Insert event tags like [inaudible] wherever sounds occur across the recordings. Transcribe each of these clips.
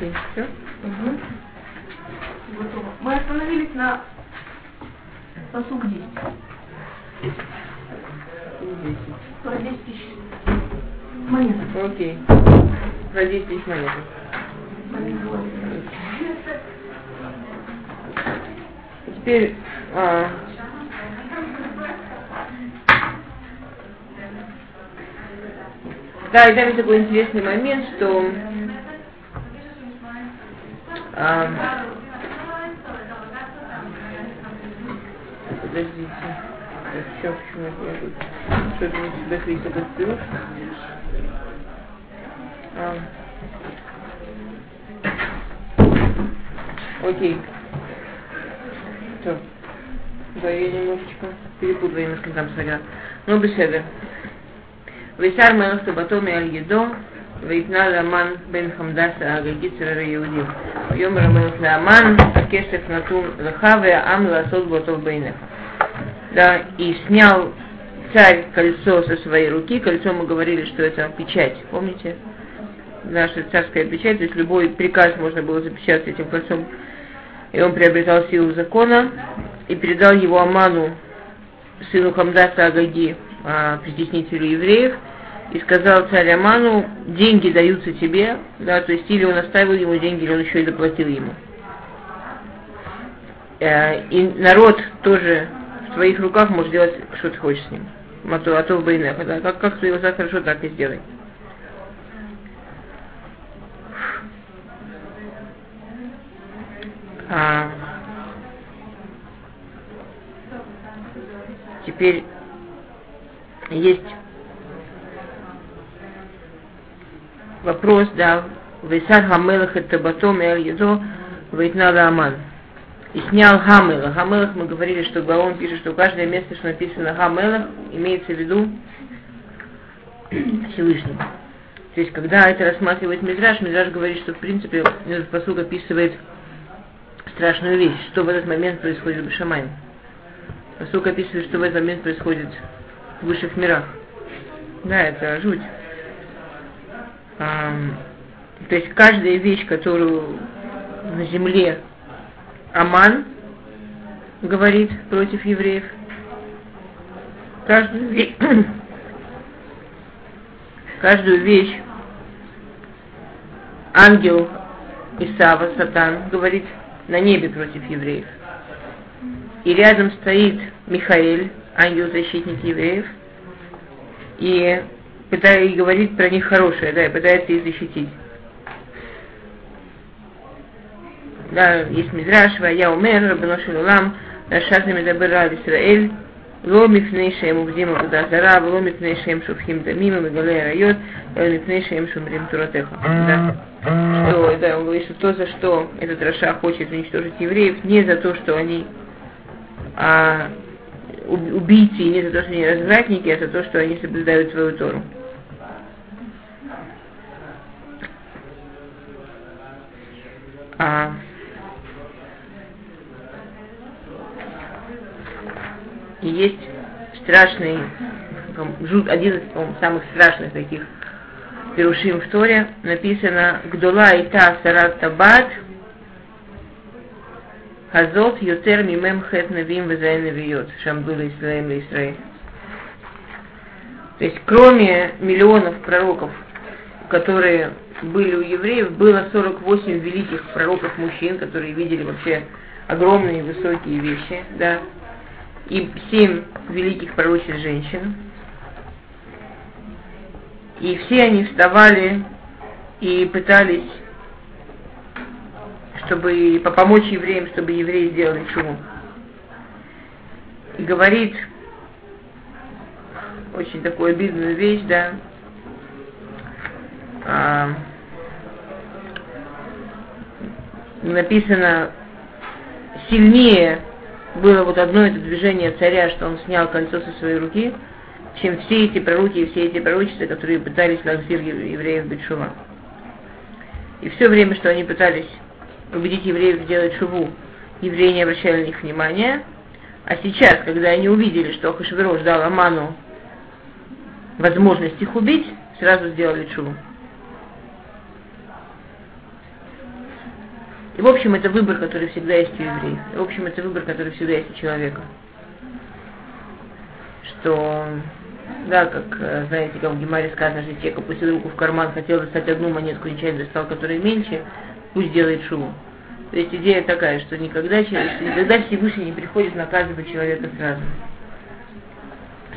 Окей, все? Угу. Готово. Мы остановились на посуг 10. Про 10 тысяч монет. Окей. Про 10 тысяч монет. Теперь а, Да, и там есть такой интересный момент, что Um, подождите. Еще почему я Что-то не всегда крик этот плюс. Окей. Все. Да, я немножечко перепутала немножко там соря. Ну, беседы. Весар моё сабатом и аль-едо. ויתנה לאמן בן חמדס האגגית סרר היהודים. ויאמר המלך לאמן, הכסף נתון לך והעם לעשות בו טוב בעיניך. Да, и снял царь кольцо со своей руки. Кольцо мы говорили, что это печать, помните? Наша царская печать, то есть любой приказ можно было запечатать этим кольцом. И он приобретал силу закона и передал его Аману, сыну Хамдаса Агаги, а, притеснителю евреев, и сказал царь Аману, деньги даются тебе, да, то есть или он оставил ему деньги, или он еще и заплатил ему. Э, и народ тоже в твоих руках может делать, что ты хочешь с ним. Мату, а то в байнех, да, как, как ты его так хорошо, так и сделай. А, теперь есть вопрос, да, Вейсар Хамелах это Батом и Аль-Ядо Аман. И снял Хамелах. Хамелах мы говорили, что Гаон пишет, что каждое место, что написано Хамелах, имеется в виду [clears throat] Всевышний. То есть, когда это рассматривает Мидраш, Мидраш говорит, что в принципе этот посуд описывает страшную вещь, что в этот момент происходит в Шамай. Посуд описывает, что в этот момент происходит в высших мирах. Да, это жуть. То есть каждая вещь, которую на земле Аман говорит против евреев, каждую вещь, [coughs] каждую вещь ангел Исава, Сатан, говорит на небе против евреев. И рядом стоит Михаил, ангел-защитник евреев, и пытается и говорит про них хорошее, да, и пытается их защитить. Да, есть Мидраш, я умер, Рабино Шилулам, Рашаза Медабер Рав Исраэль, לא מפני שהם עובדים עבודה זרה, ולא מפני שהם שופכים דמים ומגלי עריות, אלא מפני שהם шумрим תורתך. Да. Что, да, он говорит, что то, за что этот Раша хочет уничтожить евреев, не за то, что они а, убийцы, не за то, что они развратники, а за то, что они соблюдают свою Тору. А, и есть страшный, один из самых страшных таких перушим в Торе, написано «Гдола и та сарат табат Хазот Ютер Мимем Хет Навим Везайн Навиот Шамдула Исраим Исраиль. То есть, кроме миллионов пророков, которые были у евреев, было 48 великих пророков мужчин, которые видели вообще огромные высокие вещи, да, и 7 великих пророчеств женщин. И все они вставали и пытались чтобы помочь евреям, чтобы евреи сделали чему. И говорит очень такую обидную вещь, да, а, написано сильнее было вот одно это движение царя, что он снял кольцо со своей руки, чем все эти пророки и все эти пророчества, которые пытались лазир евреев Бетшува. И все время, что они пытались убедить евреев сделать шуву, евреи не обращали на них внимания. А сейчас, когда они увидели, что Хашвирош дал Аману возможность их убить, сразу сделали шуву. И в общем, это выбор, который всегда есть у евреев. И в общем, это выбор, который всегда есть у человека. Что, да, как, э, знаете, как в Гемаре сказано, что человек опустил руку в карман, хотел достать одну монетку, нечаянно достал, которая меньше, пусть делает шуму. То есть идея такая, что никогда, человек, никогда Всевышний не приходит наказывать человека сразу.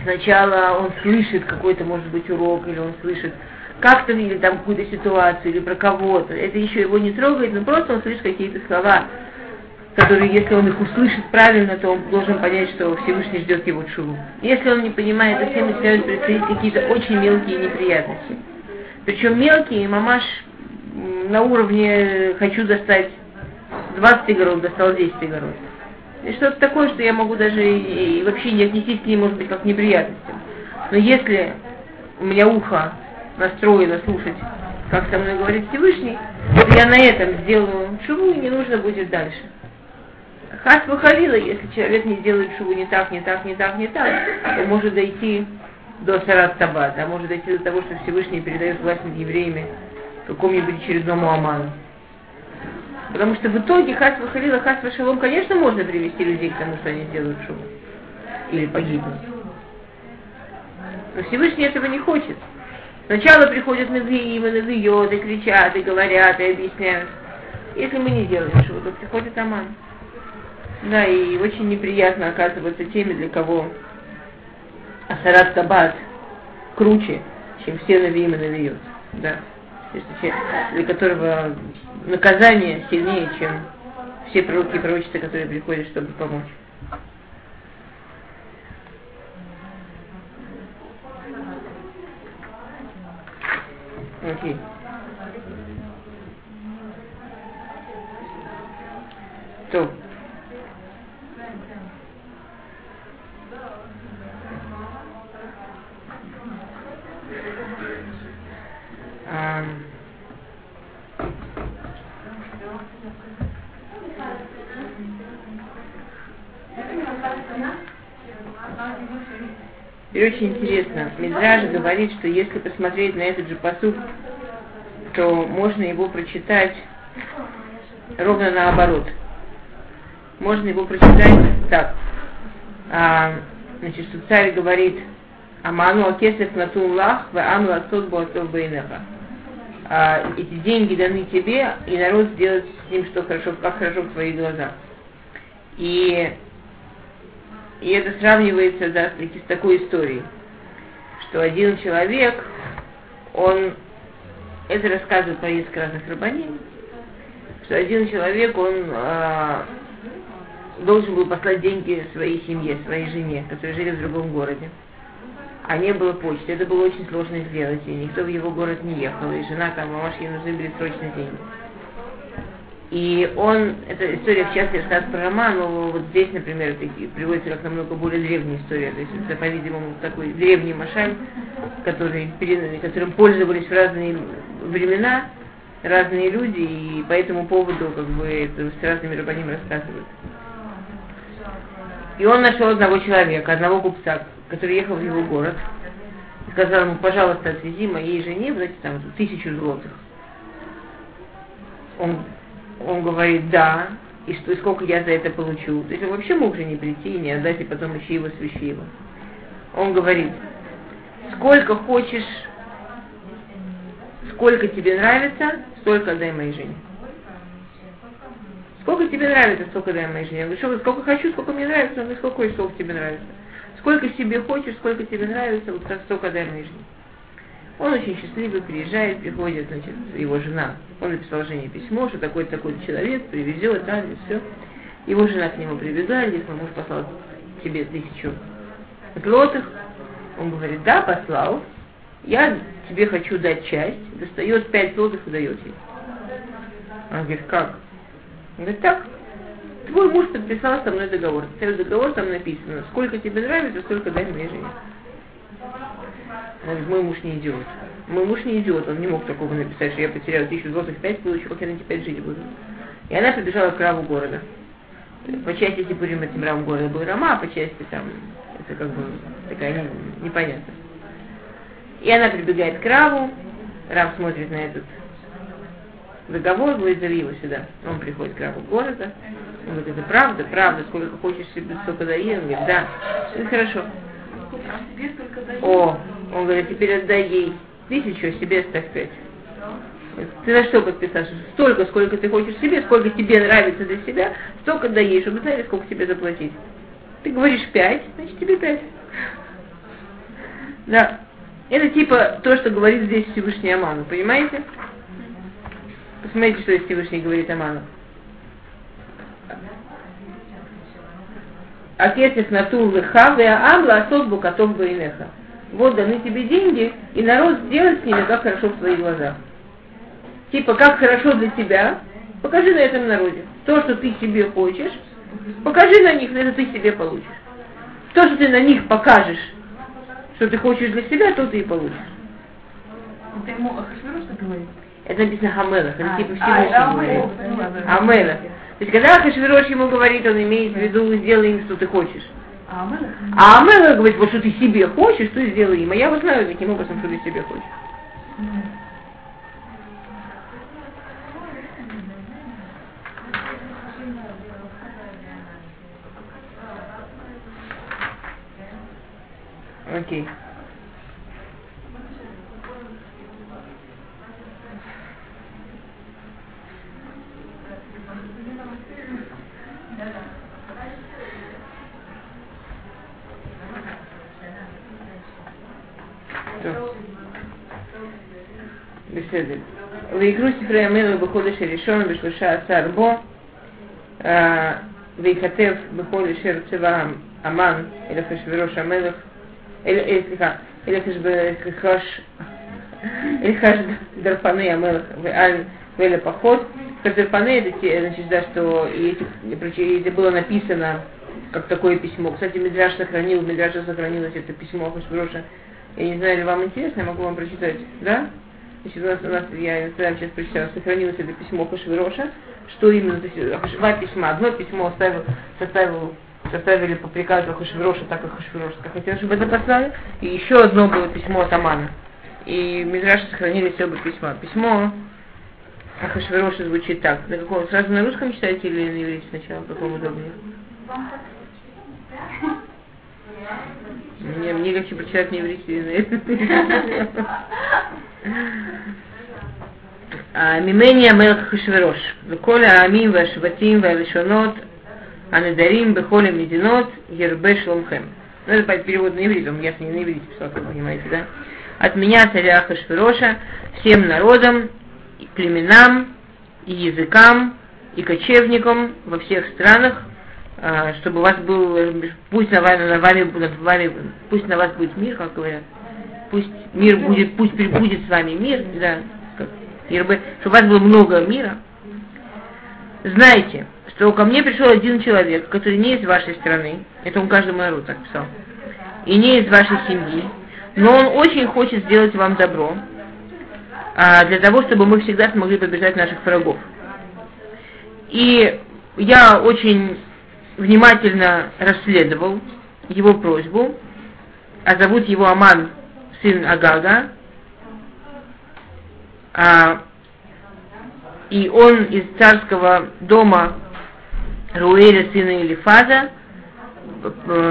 Сначала он слышит какой-то, может быть, урок, или он слышит как-то, или там какую-то ситуацию, или про кого-то. Это еще его не трогает, но просто он слышит какие-то слова, которые, если он их услышит правильно, то он должен понять, что Всевышний ждет его чуву. Если он не понимает, то всем начинают происходить какие-то очень мелкие неприятности. Причем мелкие, мамаш на уровне «хочу достать 20 огород, достал 10 огород». И что-то такое, что я могу даже и, и вообще не отнестись к ней, может быть, как к неприятностям. Но если у меня ухо настроено слушать, как со мной говорит Всевышний, я на этом сделаю шуву, и не нужно будет дальше. Хас выходила, если человек не делает шуву не так, не так, не так, не так, то может дойти до Сарат Табата, а может дойти до того, что Всевышний передает власть над евреями какому-нибудь очередному Аману. Потому что в итоге хас выходила, хас шалом, конечно, можно привести людей к тому, что они сделают шум. Или погибнут. Но Всевышний этого не хочет. Сначала приходят Мезгиим и Назиот, и кричат, и говорят, и объясняют. Если мы не делаем шоу, то приходит Аман. Да, и очень неприятно оказываться теми, для кого Асарат Табат круче, чем все Навиим и Навиот. Да. Для которого наказание сильнее, чем все пророки и пророчества, которые приходят, чтобы помочь. Окей. То. Um, И очень интересно, Мидраж говорит, что если посмотреть на этот же посуд, то можно его прочитать ровно наоборот. Можно его прочитать так. А, значит, что царь говорит, Аману акесев натун лах, ва ану асот буасов бейнеха. А, эти деньги даны тебе, и народ сделает с ним что хорошо, как хорошо в твоих глазах. И и это сравнивается да, с такой историей, что один человек, он, это рассказывает про несколько разных рабаним, что один человек, он э, должен был послать деньги своей семье, своей жене, которая жили в другом городе. А не было почты. Это было очень сложно сделать, и никто в его город не ехал, и жена там, мамаш, ей нужны были срочно деньги. И он, эта история в частности рассказывает про но вот здесь, например, приводится как намного более древняя история. То есть это, по-видимому, такой древний машаль, который, которым пользовались в разные времена разные люди, и по этому поводу как бы это с разными рабаними рассказывают. И он нашел одного человека, одного купца, который ехал в его город, сказал ему, пожалуйста, отвези моей жене, вот там тысячу злотых. Он он говорит, да, и что, и сколько я за это получу. То есть он вообще мог же не прийти и не отдать, и потом еще его свящиво. Он говорит, сколько хочешь, сколько тебе нравится, столько дай моей жене. Сколько тебе нравится, столько дай моей жене. Я говорю, что, сколько хочу, сколько мне нравится, он говорит, сколько хочешь, сколько тебе нравится. Сколько себе хочешь, сколько тебе нравится, вот так столько дай моей жене. Он очень счастливый, приезжает, приходит, значит, его жена. Он написал жене письмо, что такой-то такой человек привезет, да, и все. Его жена к нему привезла, здесь мой муж послал тебе тысячу злотых. Он говорит, да, послал. Я тебе хочу дать часть. Достает пять злотых и дает ей. Она говорит, как? Он говорит, так, твой муж подписал со мной договор. В договор там написано, сколько тебе нравится, сколько дай моей жене. Она говорит, мой муж не идиот. Мой муж не идиот, он не мог такого написать, что я потерял тысячу злотых, пять получу, как я на теперь жить буду. И она прибежала к раву города. По части Типурим этим равом города был Рама, а по части там, это как бы такая непонятная. И она прибегает к Раву, Рав смотрит на этот договор, говорит, зови его сюда. Он приходит к рабу города, он говорит, это правда, правда, сколько хочешь себе, столько дай. Он говорит, да, это хорошо. О, он говорит, теперь отдай ей тысячу, а себе оставь пять. Ты на что подписал? Столько, сколько ты хочешь себе, сколько тебе нравится для себя, столько дай чтобы знали, сколько тебе заплатить. Ты говоришь пять, значит тебе пять. Да. Это типа то, что говорит здесь Всевышний Аману, понимаете? Посмотрите, что здесь Всевышний говорит Аману. Акесев натул лыха, амла асот букатов бейнеха. Вот даны тебе деньги, и народ сделает с ними, как хорошо в твоих глазах. Типа, как хорошо для тебя, покажи на этом народе. То, что ты себе хочешь, покажи на них, это ты себе получишь. То, что ты на них покажешь, что ты хочешь для себя, то ты и получишь. Это ему Ахашвирош говорит? Это написано Хамелах, это А, типа а, Всевышний говорит. Амелах. То есть, когда Ахашвирош ему говорит, он имеет в виду, сделай им, что ты хочешь. А Амелах? А говорит, вот что ты себе хочешь, что сделай им. А я вот знаю, каким образом, что ты себе хочешь. Окей. Okay. ויקראו ספרי המלך בחודש הראשון בשלושה עשר בו, אה, וייכתב בכל אשר צבא המן אל אחשוורוש המלך, אל, אל, סליחה, אל אחשוורוש, אל חש דרפני המלך ועל ואלה поход. Хазерпане, это те, значит, да, что и эти, и это было написано как такое письмо. Кстати, Медраж сохранил, Медраж сохранилось это письмо Хашвироша. Я не знаю, ли вам интересно, я могу вам прочитать, да? Значит, у нас, у нас я сейчас прочитала, сохранилось это письмо Хашвироша, что именно, то есть, два письма, одно письмо оставил, составил, составили по приказу Хашвироша, так как Хашвирош хотел, чтобы это послали, и еще одно было письмо от Амана. И в Мидраше сохранились оба письма. Письмо Ахашвироша звучит так. На каком? Сразу на русском читаете или на иврите сначала? Каком удобнее? Мне, мне легче прочитать на иврите. ממני המלך אחשוורוש, וכל העמים והשבטים והלשונות הנדרים בכל המדינות ירבה שלומכם. Ну, это перевод на иврит, он ясно не на иврите писал, как вы понимаете, да? От меня, царя Ахашвироша, всем народам, и племенам, и языкам, и кочевникам во всех странах, а, чтобы у вас был, пусть на вами, на вами, над вами, пусть на вас будет мир, как говорят, пусть мир будет, пусть прибудет с вами мир, да, как, чтобы у вас было много мира. Знайте, что ко мне пришел один человек, который не из вашей страны, это он каждому народу так писал, и не из вашей семьи, но он очень хочет сделать вам добро, а, для того, чтобы мы всегда смогли побеждать наших врагов. И я очень внимательно расследовал его просьбу, а зовут его Аман, сын Агага, а, и он из царского дома Руэля, сына Илифаза,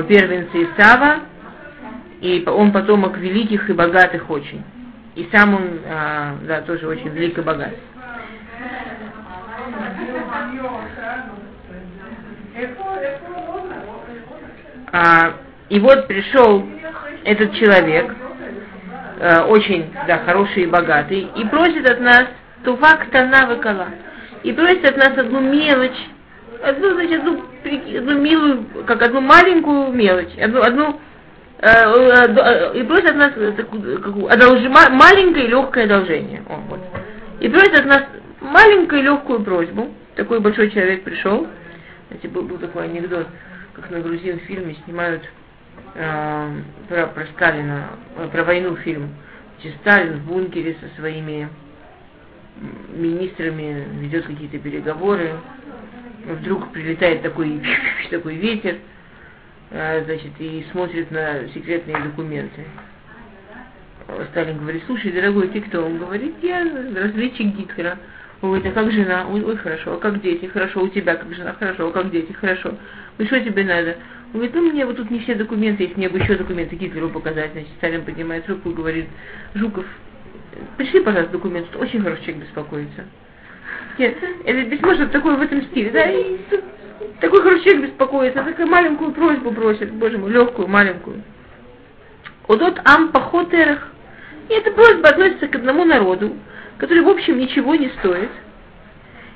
первенца Исава, и он потомок великих и богатых очень. И сам он, а, да, тоже очень велик и богат. А, и вот пришел этот человек, а, очень, да, хороший и богатый, и просит от нас тувак тана выкала. И просит от нас одну мелочь, одну, значит, одну, одну милую, как одну маленькую мелочь, одну, одну э, э, и просит от нас одолжи, маленькое легкое одолжение. О, вот. И просит от нас маленькую легкую просьбу. Такой большой человек пришел. Знаете, был, был такой анекдот, как на грузин фильме снимают э, про, про Сталина, э, про войну фильм. Где Сталин в бункере со своими министрами ведет какие-то переговоры. Вдруг прилетает такой, [laughs] такой ветер, э, значит, и смотрит на секретные документы. Сталин говорит, слушай, дорогой, ты кто? Он говорит, я разведчик Гитлера. Ой, а как жена? Ой, ой, хорошо. А как дети? Хорошо. У тебя как жена? Хорошо. А как дети? Хорошо. Ну что тебе надо? Он говорит, ну мне вот тут не все документы есть, мне бы еще документы Гитлеру показать. Значит, Сталин поднимает руку и говорит, Жуков, пришли, пожалуйста, документы, очень хороший человек беспокоится. Нет, это письмо что такое в этом стиле, да, и такой хороший человек беспокоится, такую маленькую просьбу просит, боже мой, легкую, маленькую. Удот ам пахотерах. И эта просьба относится к одному народу, который, в общем, ничего не стоит.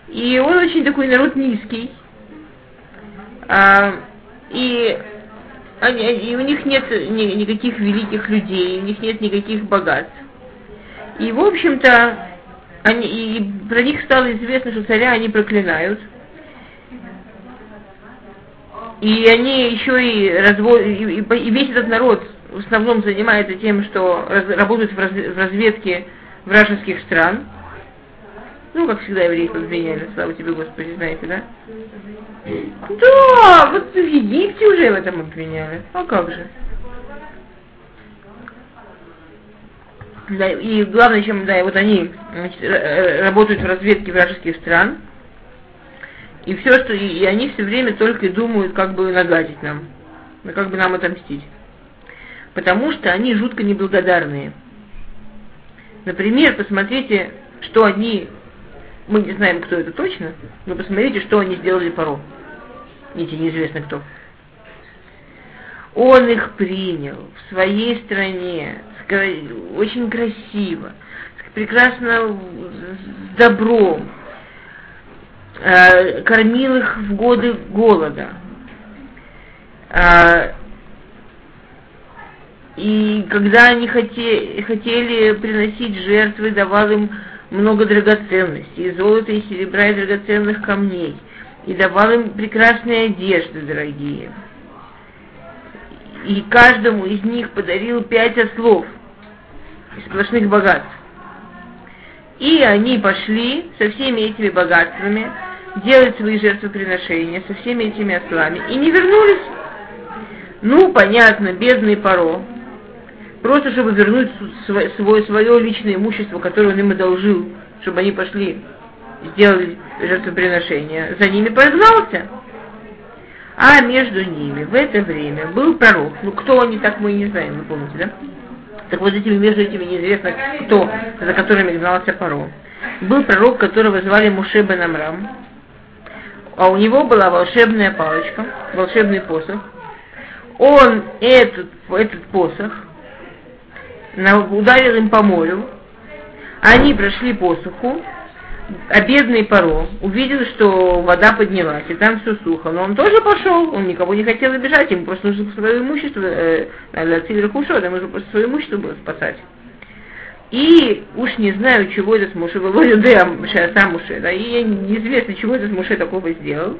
И он очень такой народ низкий. А, и, они, и у них нет ни, никаких великих людей, у них нет никаких богатств. И, в общем-то, они, и про них стало известно, что царя они проклинают. И они еще и, разво... и, и, и весь этот народ в основном занимается тем, что раз, работают в, раз, в разведке вражеских стран. Ну, как всегда, евреев обвиняли, слава тебе, Господи, знаете, да? Да, вот в Египте уже в этом обвиняли. А как же? Да, и главное, чем, да, и вот они значит, работают в разведке вражеских стран, и все, что и, и они все время только думают, как бы нагадить нам, как бы нам отомстить. Потому что они жутко неблагодарные. Например, посмотрите, что они, мы не знаем, кто это точно, но посмотрите, что они сделали Паро. Видите, неизвестно кто. Он их принял в своей стране, очень красиво, прекрасно с добром, э, кормил их в годы голода. Э, и когда они хотели приносить жертвы, давал им много драгоценностей, и золота, и серебра, и драгоценных камней, и давал им прекрасные одежды дорогие. И каждому из них подарил пять ослов из сплошных богатств. И они пошли со всеми этими богатствами делать свои жертвоприношения, со всеми этими ослами, и не вернулись. Ну, понятно, бедный Паро, просто чтобы вернуть свое, свое, личное имущество, которое он им одолжил, чтобы они пошли, сделали жертвоприношение, за ними погнался. А между ними в это время был пророк. Ну, кто они, так мы и не знаем, вы помните, да? Так вот этими, между этими неизвестно кто, за которыми гнался Паро. Был пророк, которого звали Муше бен а у него была волшебная палочка, волшебный посох. Он этот, этот посох ударил им по морю, они прошли по суху, а бедный Паро увидел, что вода поднялась, и там все сухо. Но он тоже пошел, он никого не хотел обижать, ему просто нужно свое имущество, э, ему нужно просто свое имущество было спасать. И уж не знаю, чего этот Муше, да, сам Муше, да, и неизвестно, чего этот Муше такого сделал.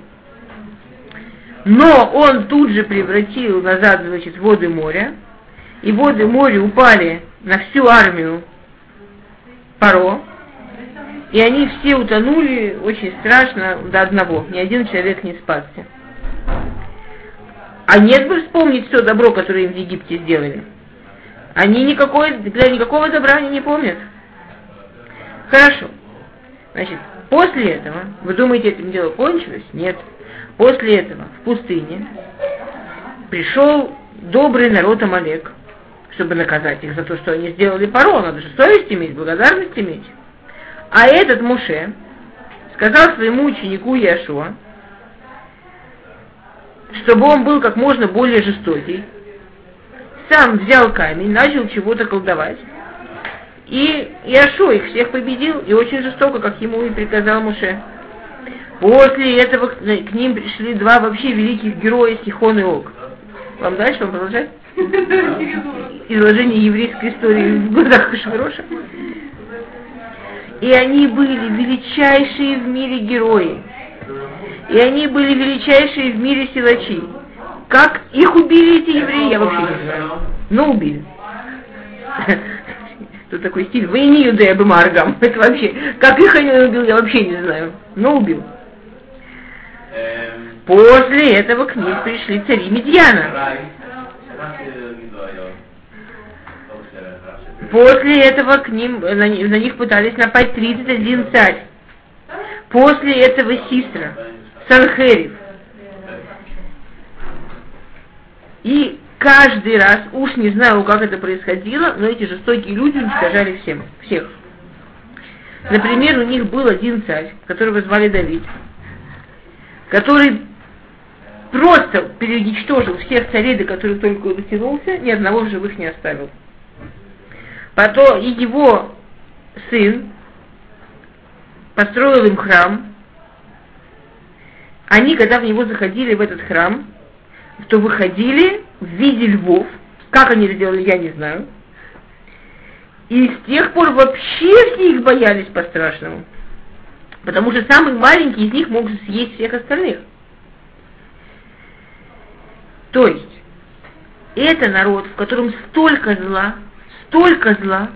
Но он тут же превратил назад, значит, воды моря, и воды моря упали на всю армию Паро, и они все утонули очень страшно до одного. Ни один человек не спасся. А нет бы вспомнить все добро, которое им в Египте сделали. Они никакой, для никакого добра они не помнят. Хорошо. Значит, после этого, вы думаете, этим дело кончилось? Нет. После этого в пустыне пришел добрый народ Амалек, чтобы наказать их за то, что они сделали паро. Надо же совесть иметь, благодарность иметь. А этот Муше сказал своему ученику Яшуа, чтобы он был как можно более жестокий, сам взял камень, начал чего-то колдовать, и Яшуа их всех победил, и очень жестоко, как ему и приказал Муше. После этого к ним пришли два вообще великих героя Сихон и Ог. Вам дальше вам продолжать? [laughs] Изложение еврейской истории в глазах Хашвироша. И они были величайшие в мире герои. И они были величайшие в мире силачи. Как их убили эти евреи, я вообще не знаю. Но убили. [laughs] Тут такой стиль. Вы не юдея бы маргам. [laughs] Это вообще. Как их они убил, я вообще не знаю. Но убил. Эм. После этого к ним пришли цари Медьяна. После этого к ним, на, на них пытались напасть 31 царь. После этого Систра, Санхерев. И каждый раз, уж не знаю, как это происходило, но эти жестокие люди уничтожали всем, всех. Например, у них был один царь, которого звали Давид, который просто переуничтожил всех царей, до которых только он дотянулся, ни одного в живых не оставил. Потом и его сын построил им храм. Они, когда в него заходили, в этот храм, то выходили в виде львов. Как они это делали, я не знаю. И с тех пор вообще все их боялись по-страшному. Потому что самый маленький из них мог съесть всех остальных. То есть, это народ, в котором столько зла, столько зла,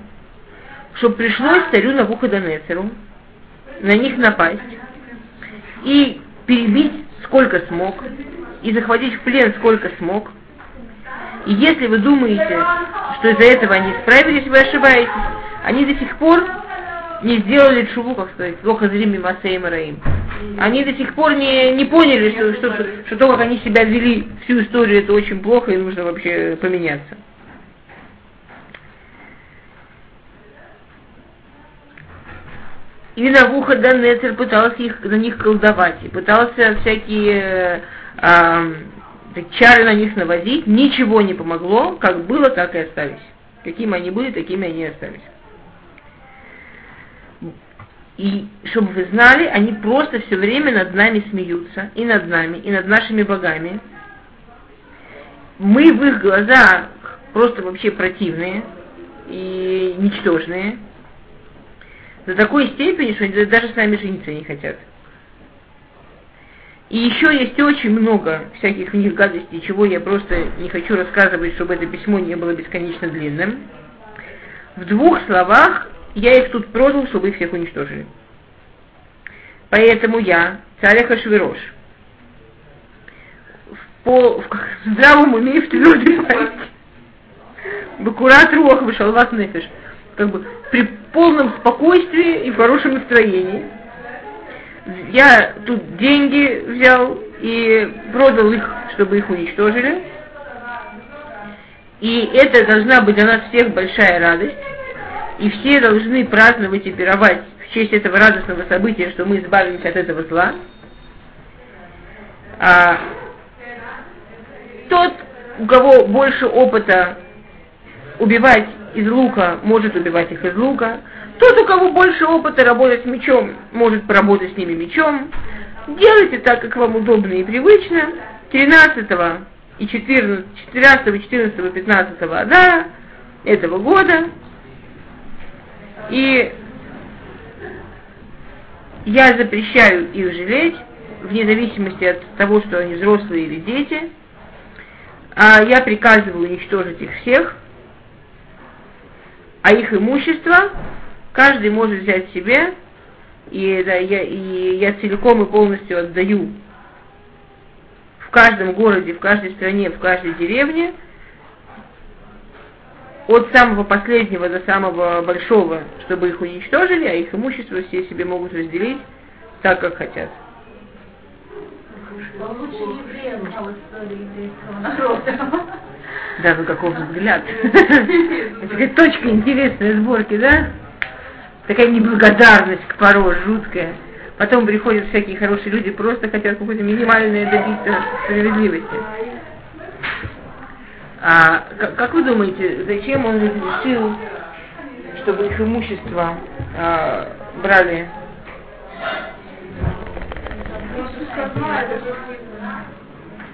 что пришлось царю Навуходонецеру на них напасть и перебить сколько смог, и захватить в плен сколько смог. И если вы думаете, что из-за этого они справились, вы ошибаетесь. Они до сих пор не сделали шуву, как сказать, плохо зрими Масеем Раим. Они до сих пор не, не поняли, что, что, что, что то, как они себя вели всю историю, это очень плохо, и нужно вообще поменяться. И Навуходонецер пытался их, на них колдовать, и пытался всякие э, чары на них наводить, ничего не помогло, как было, так и остались. Какими они были, такими они и остались. И чтобы вы знали, они просто все время над нами смеются, и над нами, и над нашими богами. Мы в их глазах просто вообще противные и ничтожные. До такой степени, что они даже с нами жениться не хотят. И еще есть очень много всяких в них гадостей, чего я просто не хочу рассказывать, чтобы это письмо не было бесконечно длинным. В двух словах я их тут продал, чтобы их всех уничтожили. Поэтому я, царь Ахашвирош, в, пол, в здравом уме и в твердой памяти, Бакурат Руах вышел вас нефиш, как бы при полном спокойствии и в хорошем настроении. Я тут деньги взял и продал их, чтобы их уничтожили. И это должна быть для нас всех большая радость и все должны праздновать и пировать в честь этого радостного события, что мы избавимся от этого зла. А тот, у кого больше опыта убивать из лука, может убивать их из лука. Тот, у кого больше опыта работать мечом, может поработать с ними мечом. Делайте так, как вам удобно и привычно. 13 и 14, 14, 14, 15 да, этого года и я запрещаю их жалеть, вне зависимости от того, что они взрослые или дети. А я приказываю уничтожить их всех, а их имущество каждый может взять себе, и, да, я, и я целиком и полностью отдаю в каждом городе, в каждой стране, в каждой деревне – от самого последнего до самого большого, чтобы их уничтожили, а их имущество все себе могут разделить так, как хотят. Да, ну каков взгляд. [laughs] Такая точка интересной сборки, да? Такая неблагодарность к порой жуткая. Потом приходят всякие хорошие люди, просто хотят какое-то минимальное добиться справедливости. А как вы думаете, зачем он разрешил, чтобы их имущество а, брали?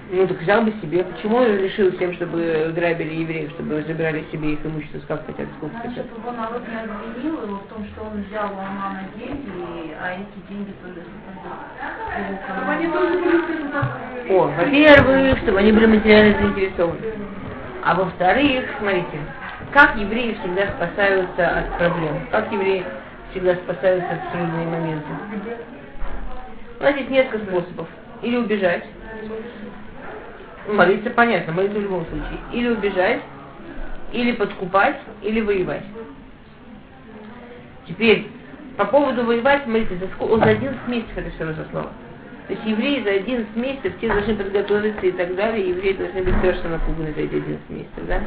Ну так взял бы себе. Почему он разрешил всем, чтобы грабили евреев, чтобы забирали себе их имущество, как хотят, сколько хотят? Чтобы его народ не обвинил его в том, что он взял у Амана деньги, а эти деньги тоже Чтобы они тоже были О, во-первых, чтобы они были материально заинтересованы. А во-вторых, смотрите, как евреи всегда спасаются от проблем, как евреи всегда спасаются от трудные моменты. У нас есть несколько способов. Или убежать, молиться понятно, молиться в любом случае. Или убежать, или подкупать, или воевать. Теперь, По поводу воевать, смотрите, за, сколько, за 11 месяцев это все разошло. То есть евреи за 11 месяцев, те должны подготовиться и так далее, евреи должны быть совершенно напуганы за эти 11 месяцев, да?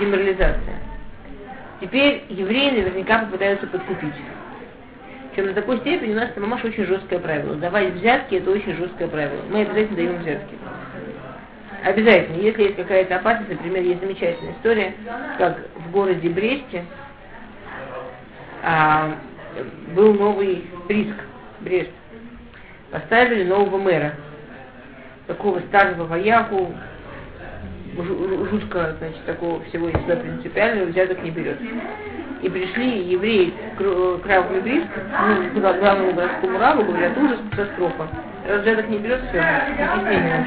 Деморализация. Теперь евреи наверняка попытаются подкупить. Причем на такой степени у нас мамаш очень жесткое правило. Давать взятки это очень жесткое правило. Мы обязательно даем взятки. Обязательно. Если есть какая-то опасность, например, есть замечательная история, как в городе Бресте а, был новый Приск, Брест. Поставили нового мэра. Такого старого вояку, жутко, значит, такого всего из себя принципиального взяток не берет. И пришли евреи к Раву Бриск, ну, к главному городскому раву, говорят, ужас, катастрофа. Раз взяток не берет, все, объяснение.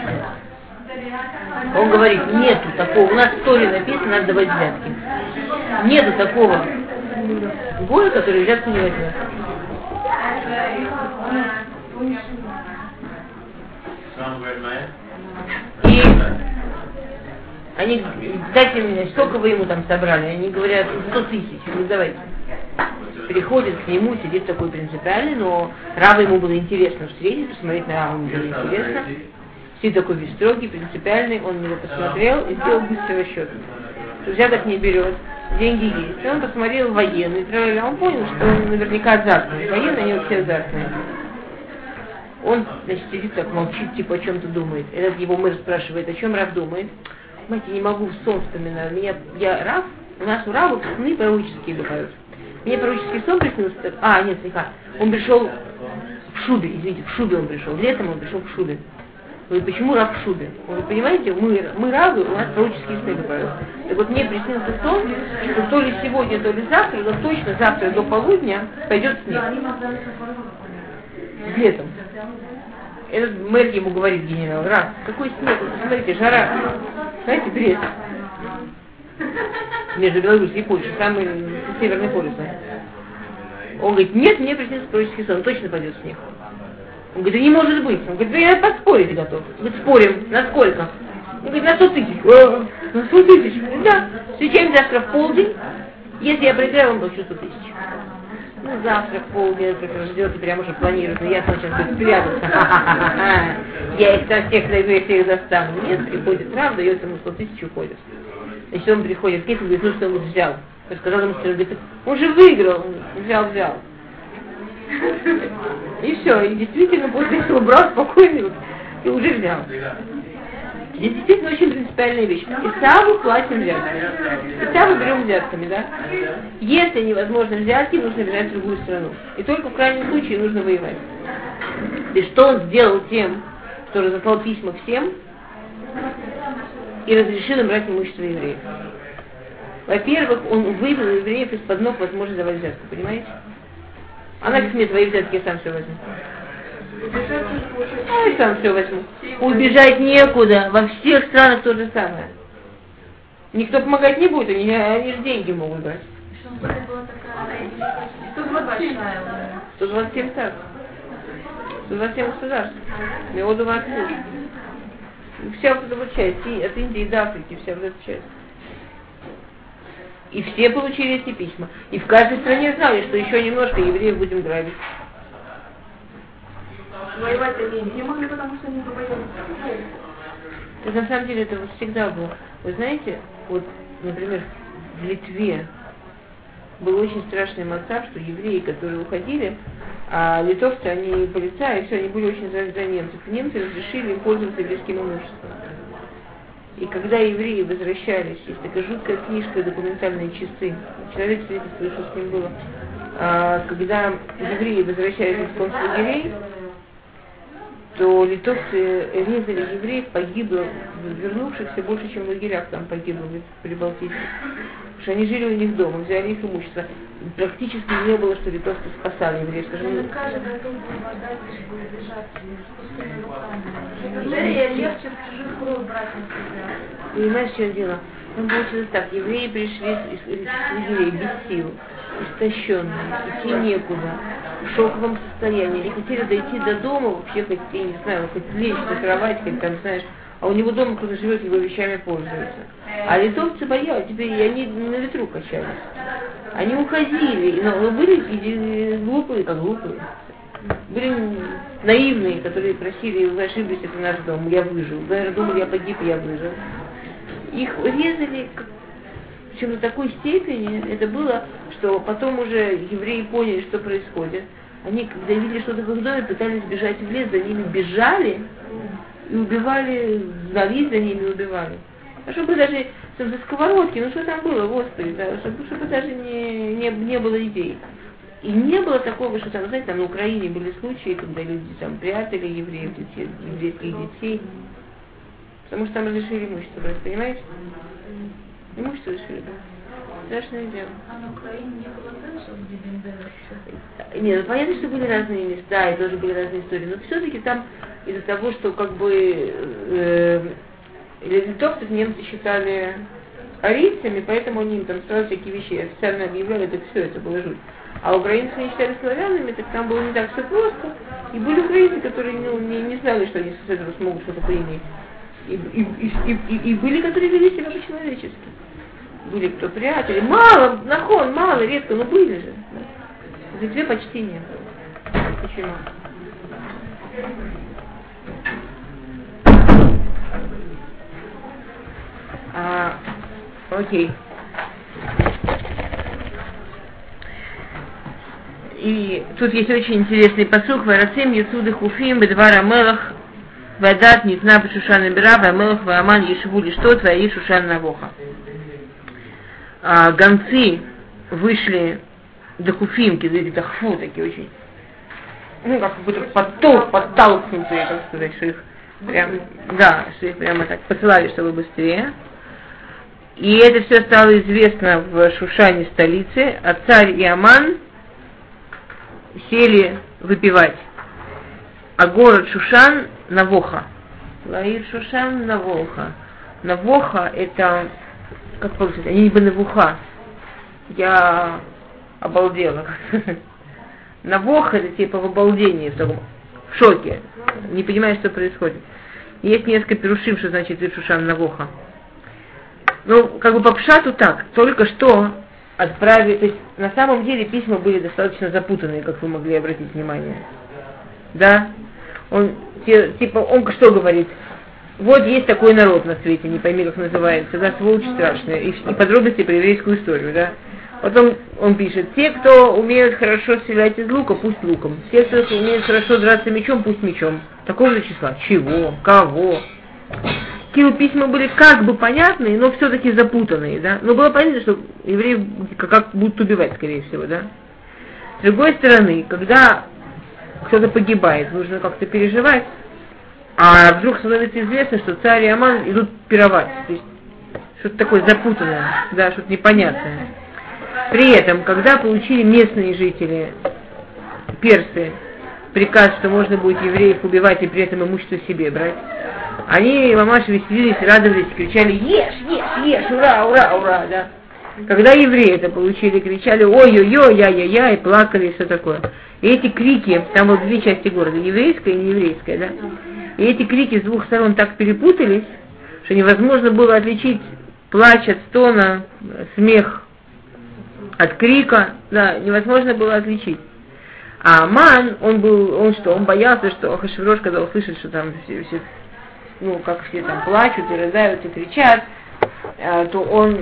Он говорит, нету такого, у нас в Торе написано, надо давать взятки. Нету такого гоя, который взятку не возьмет. И они, дайте мне, сколько вы ему там собрали? Они говорят, 100 тысяч, ну давайте. Приходит к нему, сидит такой принципиальный, но Рава ему было интересно встретить, посмотреть на Рава ему было интересно. Сидит такой весь строгий, принципиальный, он на него посмотрел и сделал быстрый расчет. Взяток не берет, деньги есть. И он посмотрел военный, он понял, что он наверняка азартный. Военные, они все азартные. Он, значит, сидит так, молчит, типа о чем-то думает. Этот его мэр спрашивает, о чем Рав думает. Знаете, не могу, сон вспоминаю. Меня, я Рав, у нас у Рава сны пророческие бывают. Мне пророческий сон приснился, а, нет, слегка. Он пришел в шубе, извините, в шубе он пришел. Летом он пришел в шубе. Говорит, почему раб в шубе? Вы понимаете, мы, мы рабы, у нас пророческие сны бывают. Так вот мне приснился сон, что то ли сегодня, то ли завтра, но точно завтра до полудня пойдет снег. Летом. Этот мэр ему говорит, генерал, раз, какой снег, посмотрите, жара. Знаете, Брест. Между Беларусью и Польшей, самый северный полюс. Он говорит, нет, мне приснился пророческий сон, точно пойдет снег. Он говорит, да не может быть. Он говорит, да я поспорить готов. Он говорит, спорим. На сколько? Он говорит, на сто тысяч. На сто тысяч? Да. Встречаем завтра в полдень. Если я проиграю, он получу сто тысяч. Ну, завтра в полдень, как ждет, прямо уже планирует, но я сейчас буду спрятаться. [laughs] Я их там всех найду, я всех достану. Нет, приходит Рав, дает ему сто тысяч, уходит. Значит, он приходит Кету, говорит, ну что он взял. Я сказал ему, что он же выиграл. Взял, взял. [laughs] И все, и действительно после этого брал спокойно и уже взял. Здесь действительно очень принципиальная вещь. Исаву платим взятками. Исаву берем взятками, да? Если невозможно взятки, нужно бежать в другую страну. И только в крайнем случае нужно воевать. И что он сделал тем, что разослал письма всем и разрешил им брать имущество евреев? Во-первых, он вывел евреев из-под ног возможность давать взятку, понимаете? Она говорит, мне твои взятки, я сам все возьму. А я сам все возьму. Убежать некуда. Во всех странах то же самое. Никто помогать не будет, они, они же деньги могут брать. 127 так. 127 государств. Меоду Ватсу. Вся вот эта часть, от Индии до Африки, вся вот эта часть. И все получили эти письма. И в каждой стране знали, что еще немножко евреев будем грабить. Воевать они не могли, потому что они боялись. На самом деле это вот всегда было. Вы знаете, вот, например, в Литве был очень страшный мотав, что евреи, которые уходили, а литовцы, они полицаи, все, они были очень за, за немцев. Немцы разрешили пользоваться еврейским имуществом. И когда евреи возвращались, есть такая жуткая книжка «Документальные часы», человек свидетельствует, что с ним было, а, когда евреи возвращались из концлагерей, то литовцы резали евреев, погибло вернувшихся больше, чем в лагерях там погибло в Прибалтийске. Потому что они жили у них дома, взяли их имущество. Практически не было, что литовцы спасали евреев. Скажем, ну, легче чужих кровь брать на себя. Понимаешь, что дело? Там получилось так, евреи пришли из, из, без сил, истощенные, идти некуда, в шоковом состоянии, и хотели дойти до дома, вообще хоть, я не знаю, хоть лечь на кровать, хоть там, знаешь, а у него дома кто-то живет, его вещами пользуется. А литовцы боялись, теперь они на ветру качались. Они уходили, но были глупые, как глупые. Были наивные, которые просили, вы ошиблись, это наш дом, я выжил. Вы думали, я погиб, я выжил. Их резали причем до такой степени это было, что потом уже евреи поняли, что происходит. Они, когда видели что-то в их доме, пытались бежать в лес, за ними бежали и убивали, гнались за ними и убивали. А чтобы даже там, за сковородки, ну что там было, господи, да, чтобы, чтобы даже не, не, не было идей. И не было такого, что там, знаете, там на Украине были случаи, когда люди там прятали евреев, детей, еврейских детей, потому что там разрешили имущество брать, понимаете? Имущество решили брать. Страшное дело. А на Украине не было дальше, где Бендера Нет, ну, понятно, что были разные места, и тоже были разные истории, но все-таки там из-за того, что как бы э, литовцев немцы считали арийцами, поэтому они им там сразу всякие вещи официально объявляли, так все это было жуть. А украинцы не считали славянами, так там было не так все просто. И были украинцы, которые ну, не, не знали, что они с этого смогут что-то поиметь. И, и, и, и, были, которые вели себя по-человечески. Были кто прятали. Мало, нахон, мало, редко, но были же. Да. За две почти не было. Почему? А, окей. И тут есть очень интересный посух. Варасим Яцуды Хуфим Бедвара Мелах Вадат Нитна Бешушан Бира Вамелах Ваман Ешеву Лишто Твои Шушан Навоха. А, гонцы вышли до Хуфимки, до этих хфу такие очень, ну, как будто подтол, подталкнутые, так сказать, что их прям, да, что их прямо так посылали, чтобы быстрее. И это все стало известно в Шушане столице, а царь и Аман сели выпивать. А город Шушан Навоха. Лаир Шушан Навоха. Навоха это, как получится, они бы Навуха. Я обалдела. [laughs] Навоха это типа в обалдении, в таком в шоке. Не понимаешь, что происходит. Есть несколько перушим, что значит Шушан Навоха. Ну, как бы по пшату так, только что отправили, то есть на самом деле письма были достаточно запутанные, как вы могли обратить внимание. Да? Он, типа, он что говорит? Вот есть такой народ на свете, не пойми, как называется, да, сволочь страшная, и, и подробности про еврейскую историю, да. Потом он пишет, те, кто умеют хорошо стрелять из лука, пусть луком. Те, кто умеют хорошо драться мечом, пусть мечом. Такого же числа. Чего? Кого? Такие письма были как бы понятные, но все-таки запутанные, да. Но было понятно, что евреи как будут убивать, скорее всего, да. С другой стороны, когда кто-то погибает, нужно как-то переживать, а вдруг становится известно, что царь и Аман идут пировать. То есть что-то такое запутанное, да, что-то непонятное. При этом, когда получили местные жители, персы, приказ, что можно будет евреев убивать и при этом имущество себе брать, они, мамаши, веселились, радовались, кричали «Ешь, ешь, ешь, ура, ура, ура!» да. Когда евреи это получили, кричали «Ой-ой-ой, я-я-я» и плакали и все такое. И эти крики, там вот две части города, еврейская и нееврейская, да? И эти крики с двух сторон так перепутались, что невозможно было отличить плач от стона, смех от крика, да, невозможно было отличить. А Аман, он был, он что, он боялся, что Хашеврош, когда услышит, что там все, все ну, как все там плачут и рыдают и кричат, а, то он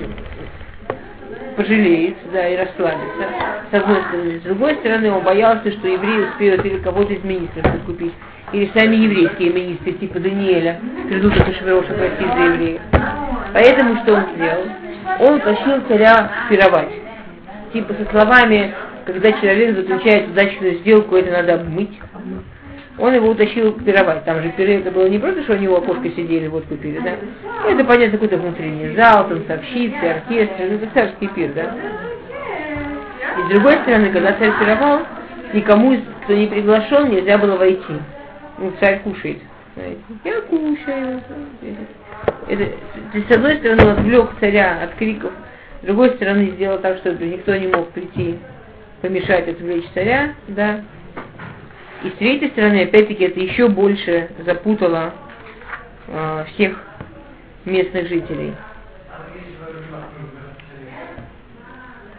пожалеет, да, и расслабится, с одной стороны. С другой стороны, он боялся, что евреи успеют или кого-то из министров подкупить, или сами еврейские министры, типа Даниэля, придут от Швероша простить за евреев. Поэтому что он сделал? Он тащил царя пировать. Типа со словами, когда человек заключает удачную сделку, это надо обмыть он его утащил пировать. Там же пиры это было не просто, что у него окошко сидели, вот купили, да? Это, понятно, какой-то внутренний зал, там совщицы, оркестр, это царский пир, да? И с другой стороны, когда царь пировал, никому, кто не приглашен, нельзя было войти. Ну, царь кушает. Знаете. Я кушаю. Это, то есть, с одной стороны, он отвлек царя от криков, с другой стороны, сделал так, чтобы никто не мог прийти помешать отвлечь царя, да, и с третьей стороны, опять-таки, это еще больше запутало э, всех местных жителей.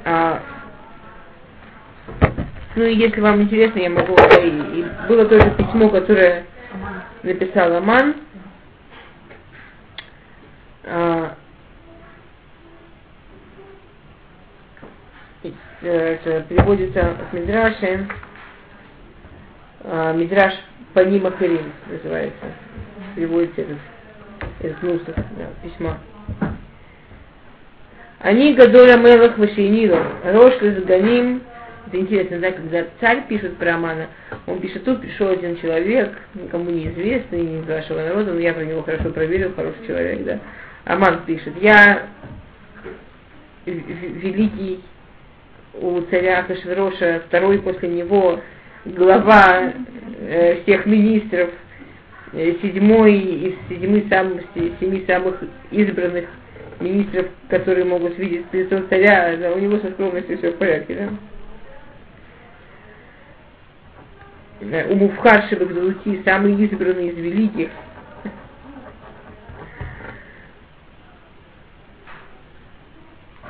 А, Ну и если вам интересно, я могу... И, и было тоже письмо, которое написал Аман. А, э, это переводится от Мидраши. А, Мидраш Панима Харим называется. Переводится этот, этот нусах да, письма. Они Гадоля Мелах Вашинила, Рош Ганим, это интересно, да, когда царь пишет про Амана, он пишет, тут пришел один человек, никому неизвестный, не из вашего народа, но я про него хорошо проверил, хороший человек, да. Аман пишет, я великий у царя Хашвероша, второй после него, глава э, всех министров, э, седьмой из седьми самых, семи самых избранных министров, которые могут видеть лицо царя, да, у него со скромностью все в порядке, да? у Муфхарши Багдалути, самый избранный из великих.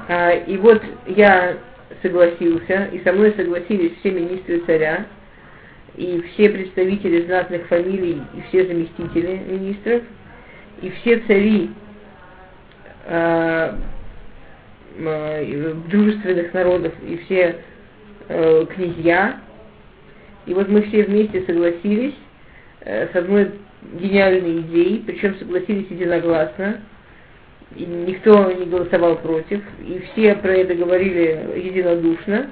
А, и вот я согласился, и со мной согласились все министры царя, и все представители знатных фамилий, и все заместители министров, и все цари э, э, дружественных народов, и все э, князья, и вот мы все вместе согласились э, с одной гениальной идеей, причем согласились единогласно, и никто не голосовал против, и все про это говорили единодушно,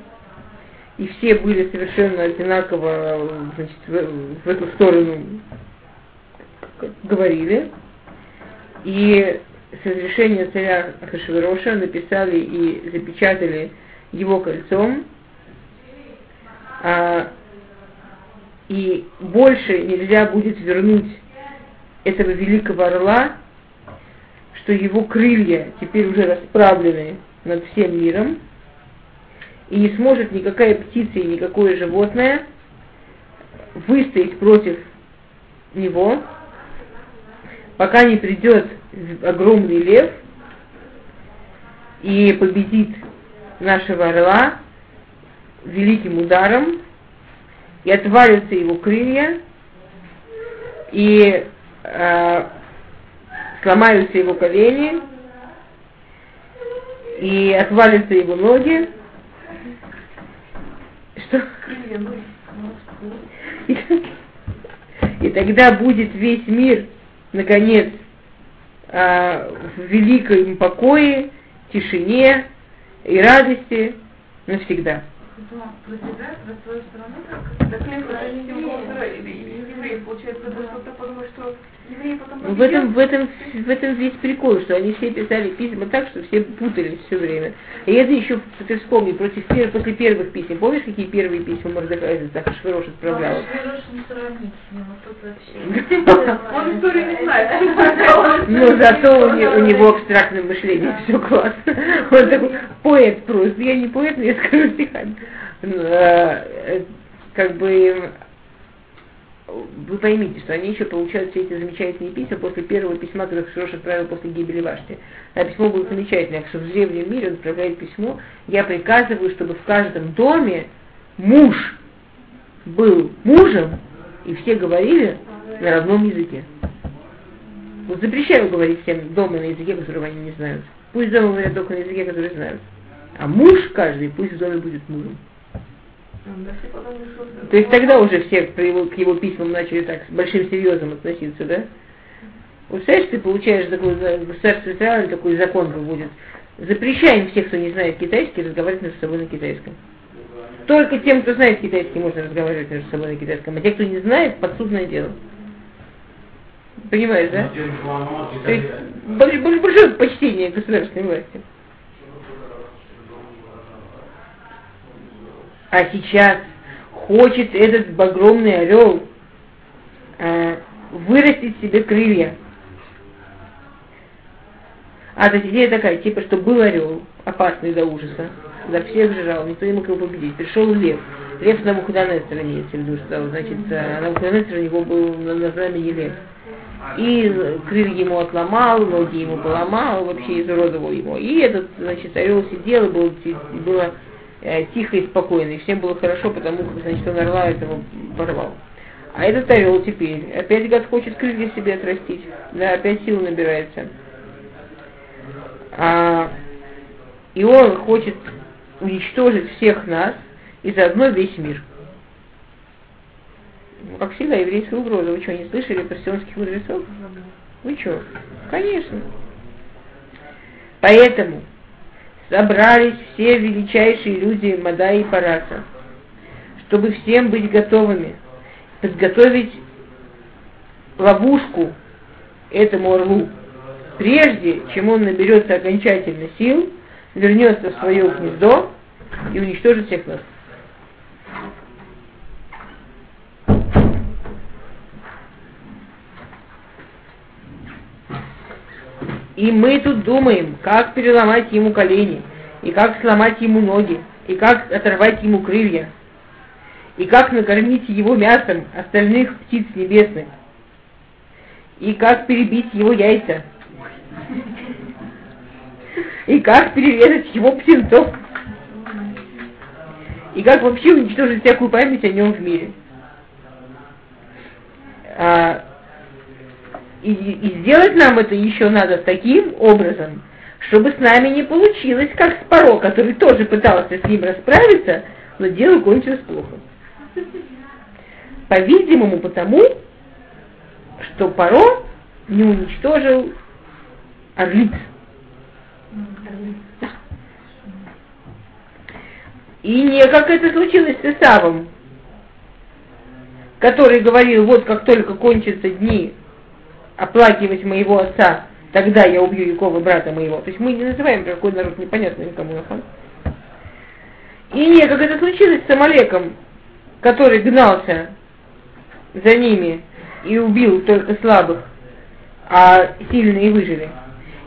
и все были совершенно одинаково значит, в, в эту сторону говорили. И с разрешения царя Ахашвироша написали и запечатали его кольцом, а и больше нельзя будет вернуть этого великого орла, что его крылья теперь уже расправлены над всем миром, и не сможет никакая птица и никакое животное выстоять против него, пока не придет огромный лев и победит нашего орла великим ударом, и отвалятся его крылья, и э, сломаются его колени, и отвалятся его ноги. Что? И, и тогда будет весь мир, наконец, э, в великом покое, тишине и радости навсегда. Про себя, про свою страну, так, так это не символ получается, что евреи потом ну, в этом, в, этом, в этом весь прикол, что они все писали письма так, что все путались все время. И это еще, ты вспомни, против, после первых писем. Помнишь, какие первые письма Мордехай так Шверош отправлял? Он историю не знает. [laughs] Но зато у него, абстрактное мышление, все классно. Он такой поэт просто. Я не поэт, но я скажу [laughs] стихами. Э, как бы вы поймите, что они еще получают все эти замечательные письма после первого письма, которое Шрош отправил после гибели Вашти. А письмо было замечательное, что в древнем мире он отправляет письмо, я приказываю, чтобы в каждом доме муж был мужем, и все говорили на родном языке. Вот запрещаю говорить всем дома на языке, которого они не знают. Пусть дома говорят только на языке, который знают. А муж каждый пусть в доме будет мужем. То есть тогда уже все к его, к его письмам начали так с большим серьезом относиться, да? Представляешь, ты получаешь такой государство Израиля такой закон выводит. Запрещаем всех, кто не знает китайский, разговаривать между собой на китайском. Только тем, кто знает китайский, можно разговаривать между собой на китайском. А те, кто не знает, подсудное дело. Понимаешь, да? То есть большое, большое почтение государственной власти. А сейчас хочет этот огромный орел э, вырастить себе крылья. А то идея такая, типа, что был орел, опасный до ужаса, за всех жрал, никто не мог его победить. Пришел лев. Лев на Мухаданестера имеется в виду, что, значит, э, на Мухаданестера у него был на, на знамени лев. И крылья ему отломал, ноги ему поломал, вообще изуродовал его. И этот, значит, орел сидел, и был, было э, тихо и спокойно, и всем было хорошо, потому как, значит, он орла этого порвал. А этот орел теперь, опять гад хочет крылья себе отрастить, да, опять сил набирается. А, и он хочет уничтожить всех нас и заодно весь мир. Ну, как всегда, еврейская угроза. Вы что, не слышали про сионских мудрецов? Вы что? Конечно. Поэтому собрались все величайшие люди Мада и Параса, чтобы всем быть готовыми, подготовить ловушку этому орлу, прежде чем он наберется окончательно сил, вернется в свое гнездо и уничтожит всех нас. И мы тут думаем, как переломать ему колени, и как сломать ему ноги, и как оторвать ему крылья, и как накормить его мясом остальных птиц небесных, и как перебить его яйца, и как перерезать его птенцов, и как вообще уничтожить всякую память о нем в мире. А, и, и сделать нам это еще надо таким образом, чтобы с нами не получилось, как с Паро, который тоже пытался с ним расправиться, но дело кончилось плохо. По-видимому, потому, что Паро не уничтожил орлиц. И не как это случилось с Исавом, который говорил, вот как только кончатся дни оплакивать моего отца, тогда я убью Якова, брата моего. То есть мы не называем какой народ, непонятно никому. И не, как это случилось с Амалеком, который гнался за ними и убил только слабых, а сильные выжили.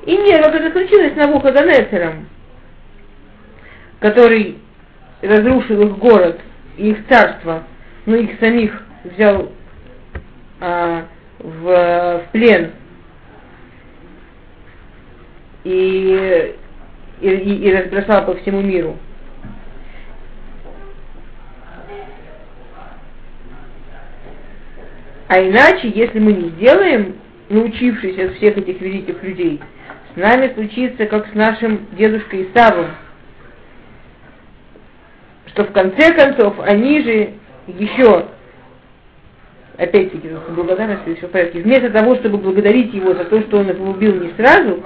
И не, как это случилось с Навуходонесером, который разрушил их город и их царство, но их самих взял а, в, в плен и, и, и разбросал по всему миру. А иначе, если мы не сделаем, научившись от всех этих великих людей, с нами случится, как с нашим дедушкой Исавом, что в конце концов они же еще опять-таки, с благодарностью все в порядке. Вместо того, чтобы благодарить его за то, что он его убил не сразу,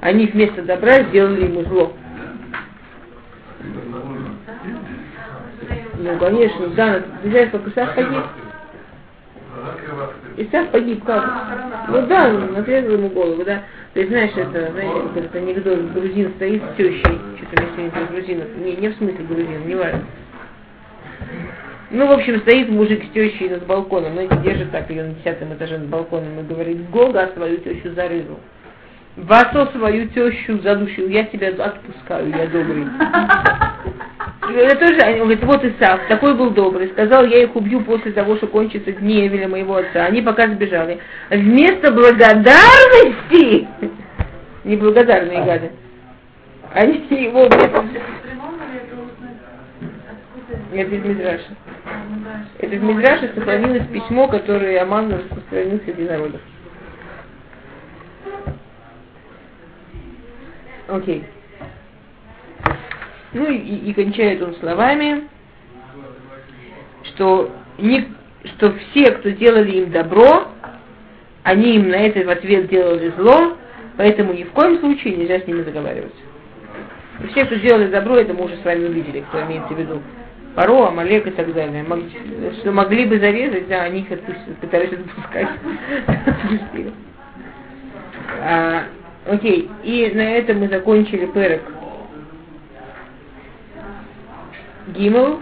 они вместо добра сделали ему зло. Ну, конечно, да, ты знаешь, как Исаак погиб. Исаак погиб как? Ну да, он отрезал ему голову, да. То есть, знаешь, это, знаете, как этот анекдот, грузин стоит с тещей, что-то мне сегодня грузинов, не, не в смысле грузин, не важно ну, в общем, стоит мужик с тещей над балконом, знаете, держит так ее на десятом этаже над балконом и говорит, Гога свою тещу зарезал. Васо свою тещу задушил, я тебя отпускаю, я добрый. Это тоже, он говорит, вот Исав, такой был добрый, сказал, я их убью после того, что кончится дни Эвеля моего отца. Они пока сбежали. Вместо благодарности, [laughs] неблагодарные гады, они его вместо... Это из Мидраша. Это в Мидраше сохранилось письмо, которое Аман распространил среди народов. Окей. Ну и, и кончает он словами, что, не, что все, кто делали им добро, они им на это в ответ делали зло, поэтому ни в коем случае нельзя с ними заговариваться. И все, кто делали добро, это мы уже с вами увидели, кто имеется в виду Паро, Амалек и так далее. Мог, что могли бы зарезать, да, они их отпустили, пытались отпускать. а, окей, и на этом мы закончили перек Гимл.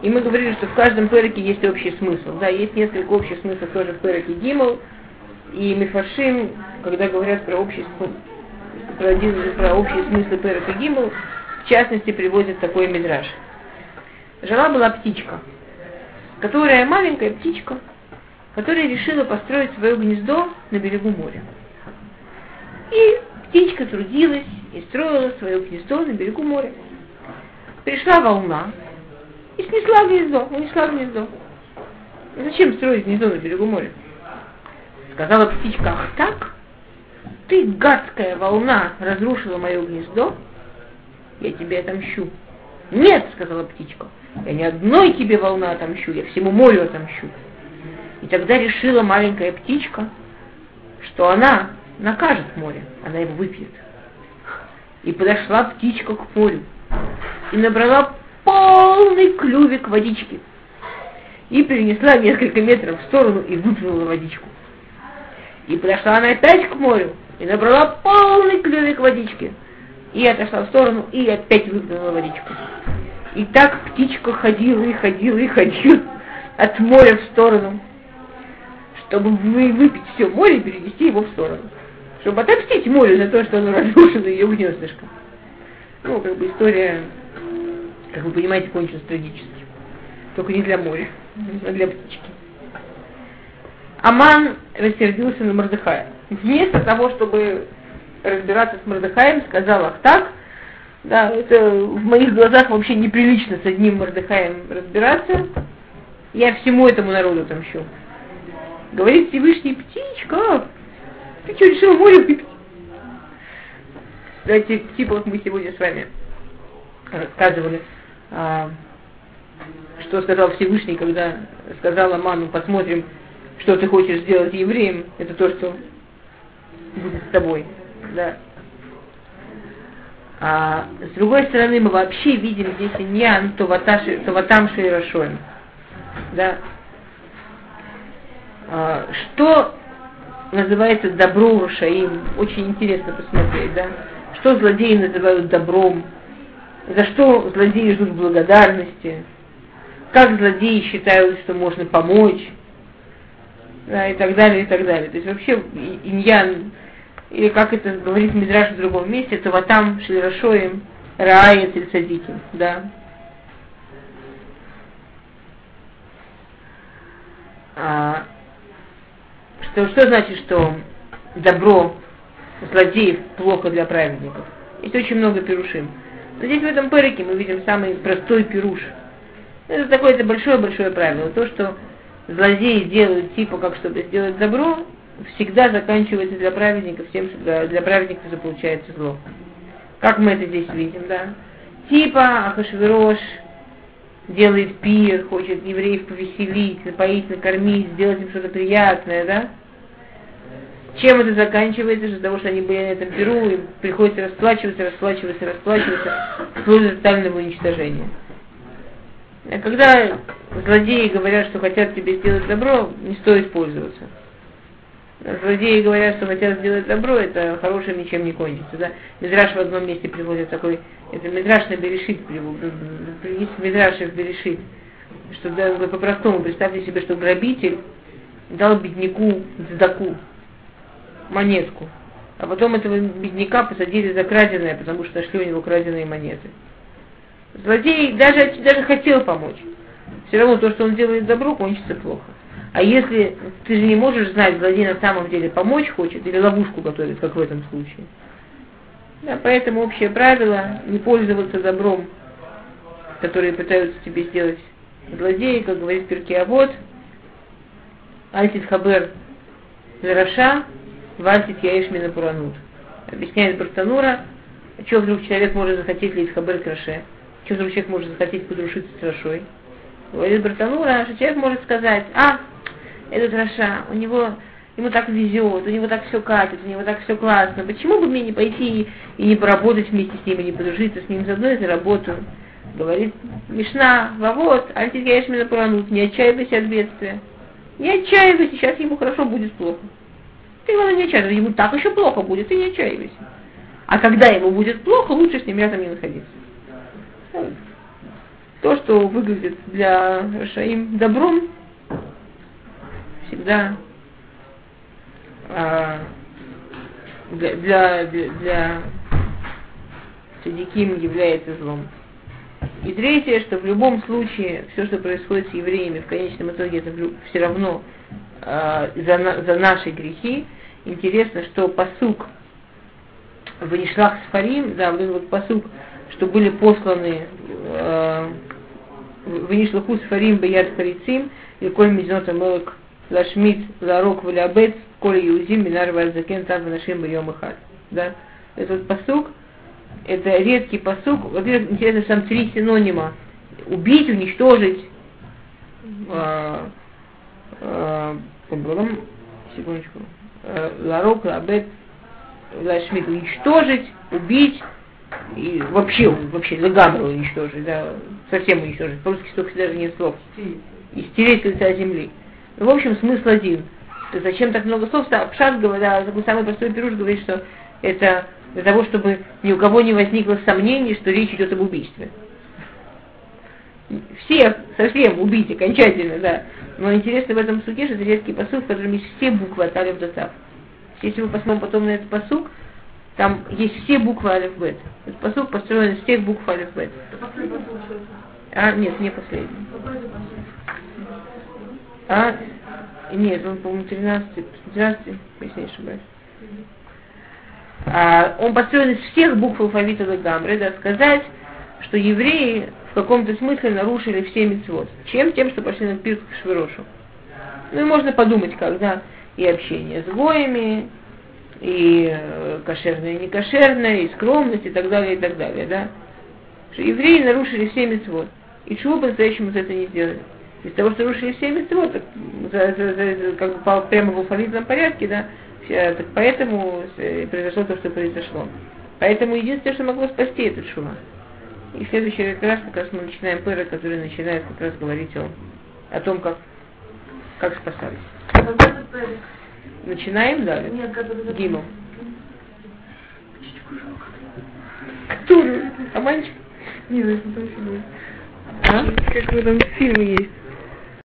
И мы говорили, что в каждом переке есть общий смысл. Да, есть несколько общих смыслов тоже в переке Гимл. И Мифашим, когда говорят про общий смысл, про, про общие смыслы перека Гимл, в частности, приводят такой мидраж жила была птичка, которая маленькая птичка, которая решила построить свое гнездо на берегу моря. И птичка трудилась и строила свое гнездо на берегу моря. пришла волна и снесла гнездо, унесла гнездо. Зачем строить гнездо на берегу моря? Сказала птичка, ах так? Ты, гадская волна, разрушила мое гнездо, я тебе отомщу. Нет, сказала птичка, я ни одной тебе волна отомщу, я всему морю отомщу. И тогда решила маленькая птичка, что она накажет море, она его выпьет. И подошла птичка к морю и набрала полный клювик водички. И перенесла несколько метров в сторону и выплюнула водичку. И подошла она опять к морю и набрала полный клювик водички. И отошла в сторону и опять выплюнула водичку. И так птичка ходила и ходила и ходила от моря в сторону, чтобы выпить все море и перенести его в сторону. Чтобы отомстить морю за то, что оно разрушило ее гнездышко. Ну, как бы история, как вы понимаете, кончилась трагически. Только не для моря, а для птички. Аман рассердился на Мордыхая. Вместо того, чтобы разбираться с Мордыхаем, сказал, ах так, да, это в моих глазах вообще неприлично с одним Мордыхаем разбираться. Я всему этому народу отомщу. Говорит Всевышний, птичка, ты что, решил море выпить? Кстати, типа вот мы сегодня с вами рассказывали, а, что сказал Всевышний, когда сказал Аману, посмотрим, что ты хочешь сделать евреем, это то, что будет с тобой. Да. А с другой стороны, мы вообще видим здесь иньян Товатам Шейрашоем. Да. А, что называется добро Рушаим? Очень интересно посмотреть, да. Что злодеи называют добром? За что злодеи ждут благодарности? Как злодеи считают, что можно помочь? да, и так далее, и так далее. То есть вообще иньян, или как это говорит Мидраш в другом месте, то вот там шлирашоем раает или садиким, да. А, что, что значит, что добро злодеев плохо для праведников? Есть очень много пирушим. Но здесь в этом перике мы видим самый простой пируш. Это такое-то большое-большое правило. То, что злодеи делают типа как чтобы сделать добро, всегда заканчивается для праведников тем, что для, праведников это получается зло. Как мы это здесь видим, да? Типа Ахашверош делает пир, хочет евреев повеселить, напоить, накормить, сделать им что-то приятное, да? Чем это заканчивается? Из-за того, что они были на этом пиру, им приходится расплачиваться, расплачиваться, расплачиваться, вплоть до тотального уничтожения. А когда злодеи говорят, что хотят тебе сделать добро, не стоит пользоваться. Злодеи говорят, что хотят сделать добро, это хорошим ничем не кончится. Да? Мидраш в одном месте приводит такой, это Мидраш на Берешит, есть Мидраш в Берешит, что да, по-простому представьте себе, что грабитель дал бедняку сдаку, монетку, а потом этого бедняка посадили за краденое, потому что нашли у него краденые монеты. Злодей даже, даже хотел помочь. Все равно то, что он делает добро, кончится плохо. А если ты же не можешь знать, злодей на самом деле помочь хочет или ловушку готовит, как в этом случае. Да, поэтому общее правило не пользоваться добром, которые пытаются тебе сделать злодеи, как говорит Перки, вот Альтит Хабер Вераша, Вальтит Яишмина Пуранут. Объясняет Бартанура, что вдруг человек может захотеть лить Хабер Краше. Что вдруг человек может захотеть подрушиться с Рашой? Говорит Братанура, что человек может сказать, а, этот Раша, у него, ему так везет, у него так все катит, у него так все классно, почему бы мне не пойти и не поработать вместе с ним, и не подружиться с ним, заодно я заработаю. Говорит Мишна, вот, альтигеешь меня поранут, не отчаивайся от бедствия. Не отчаивайся, сейчас ему хорошо будет плохо. Ты его не отчаивайся, ему так еще плохо будет, ты не отчаивайся. А когда ему будет плохо, лучше с ним рядом не находиться то, что выглядит для Шаим добром, всегда а, для, для, для Садиким является злом. И третье, что в любом случае все, что происходит с евреями, в конечном итоге это все равно э, за, за наши грехи. Интересно, что посук в Нишлах Сфарим, да, вот вот посук, что были посланы э, Венишлаху Сфарим Баяд Харицим и Коль Мизнот Амелок Лашмит Ларок Валябет Коль Юзим Минар Вальзакен Тав Нашим Байом Ихат. Да? Этот посук, это редкий посук. Во-первых, интересно, сам три синонима. Убить, уничтожить, а, а, секундочку, а, ларок, лабет, лашмит, уничтожить, убить, и вообще, вообще, легамру уничтожить, да, совсем уничтожить, по-русски столько даже нет слов, и стереть лица земли. В общем, смысл один. Зачем так много слов? Пшат, говоря, самый простой пируш говорит, что это для того, чтобы ни у кого не возникло сомнений, что речь идет об убийстве. Всех, совсем убить окончательно, да. Но интересно в этом суке, что это редкий посыл, в котором есть все буквы от Алиф до Тав. Если мы посмотрим потом на этот посук, там есть все буквы Алиф Бет. Этот посук построен из всех букв Алиф Бет. А, нет, не последний. А, нет, он, по-моему, 13, 13, если не ошибаюсь. А, он построен из всех букв алфавита Гамры, да, сказать, что евреи в каком-то смысле нарушили все мецвод. Чем? Тем, что пошли на пир к Швирошу. Ну и можно подумать, когда и общение с гоями, и э, кошерное, и некошерное, и скромность, и так далее, и так далее, да. Что евреи нарушили все мецвод. И чего по-настоящему за это не сделали? Из того, что нарушили все мецвод, так, за, за, за, как бы прямо в алфавитном порядке, да, все, так поэтому э, произошло то, что произошло. Поэтому единственное, что могло спасти, это шума. И в следующий раз как раз мы начинаем пыра, который начинает как раз говорить о, о том, как, как спасались. Начинаем, да? Нет. Гиму. Который? А мальчик? Не знаю, что там А? Как в этом фильме есть.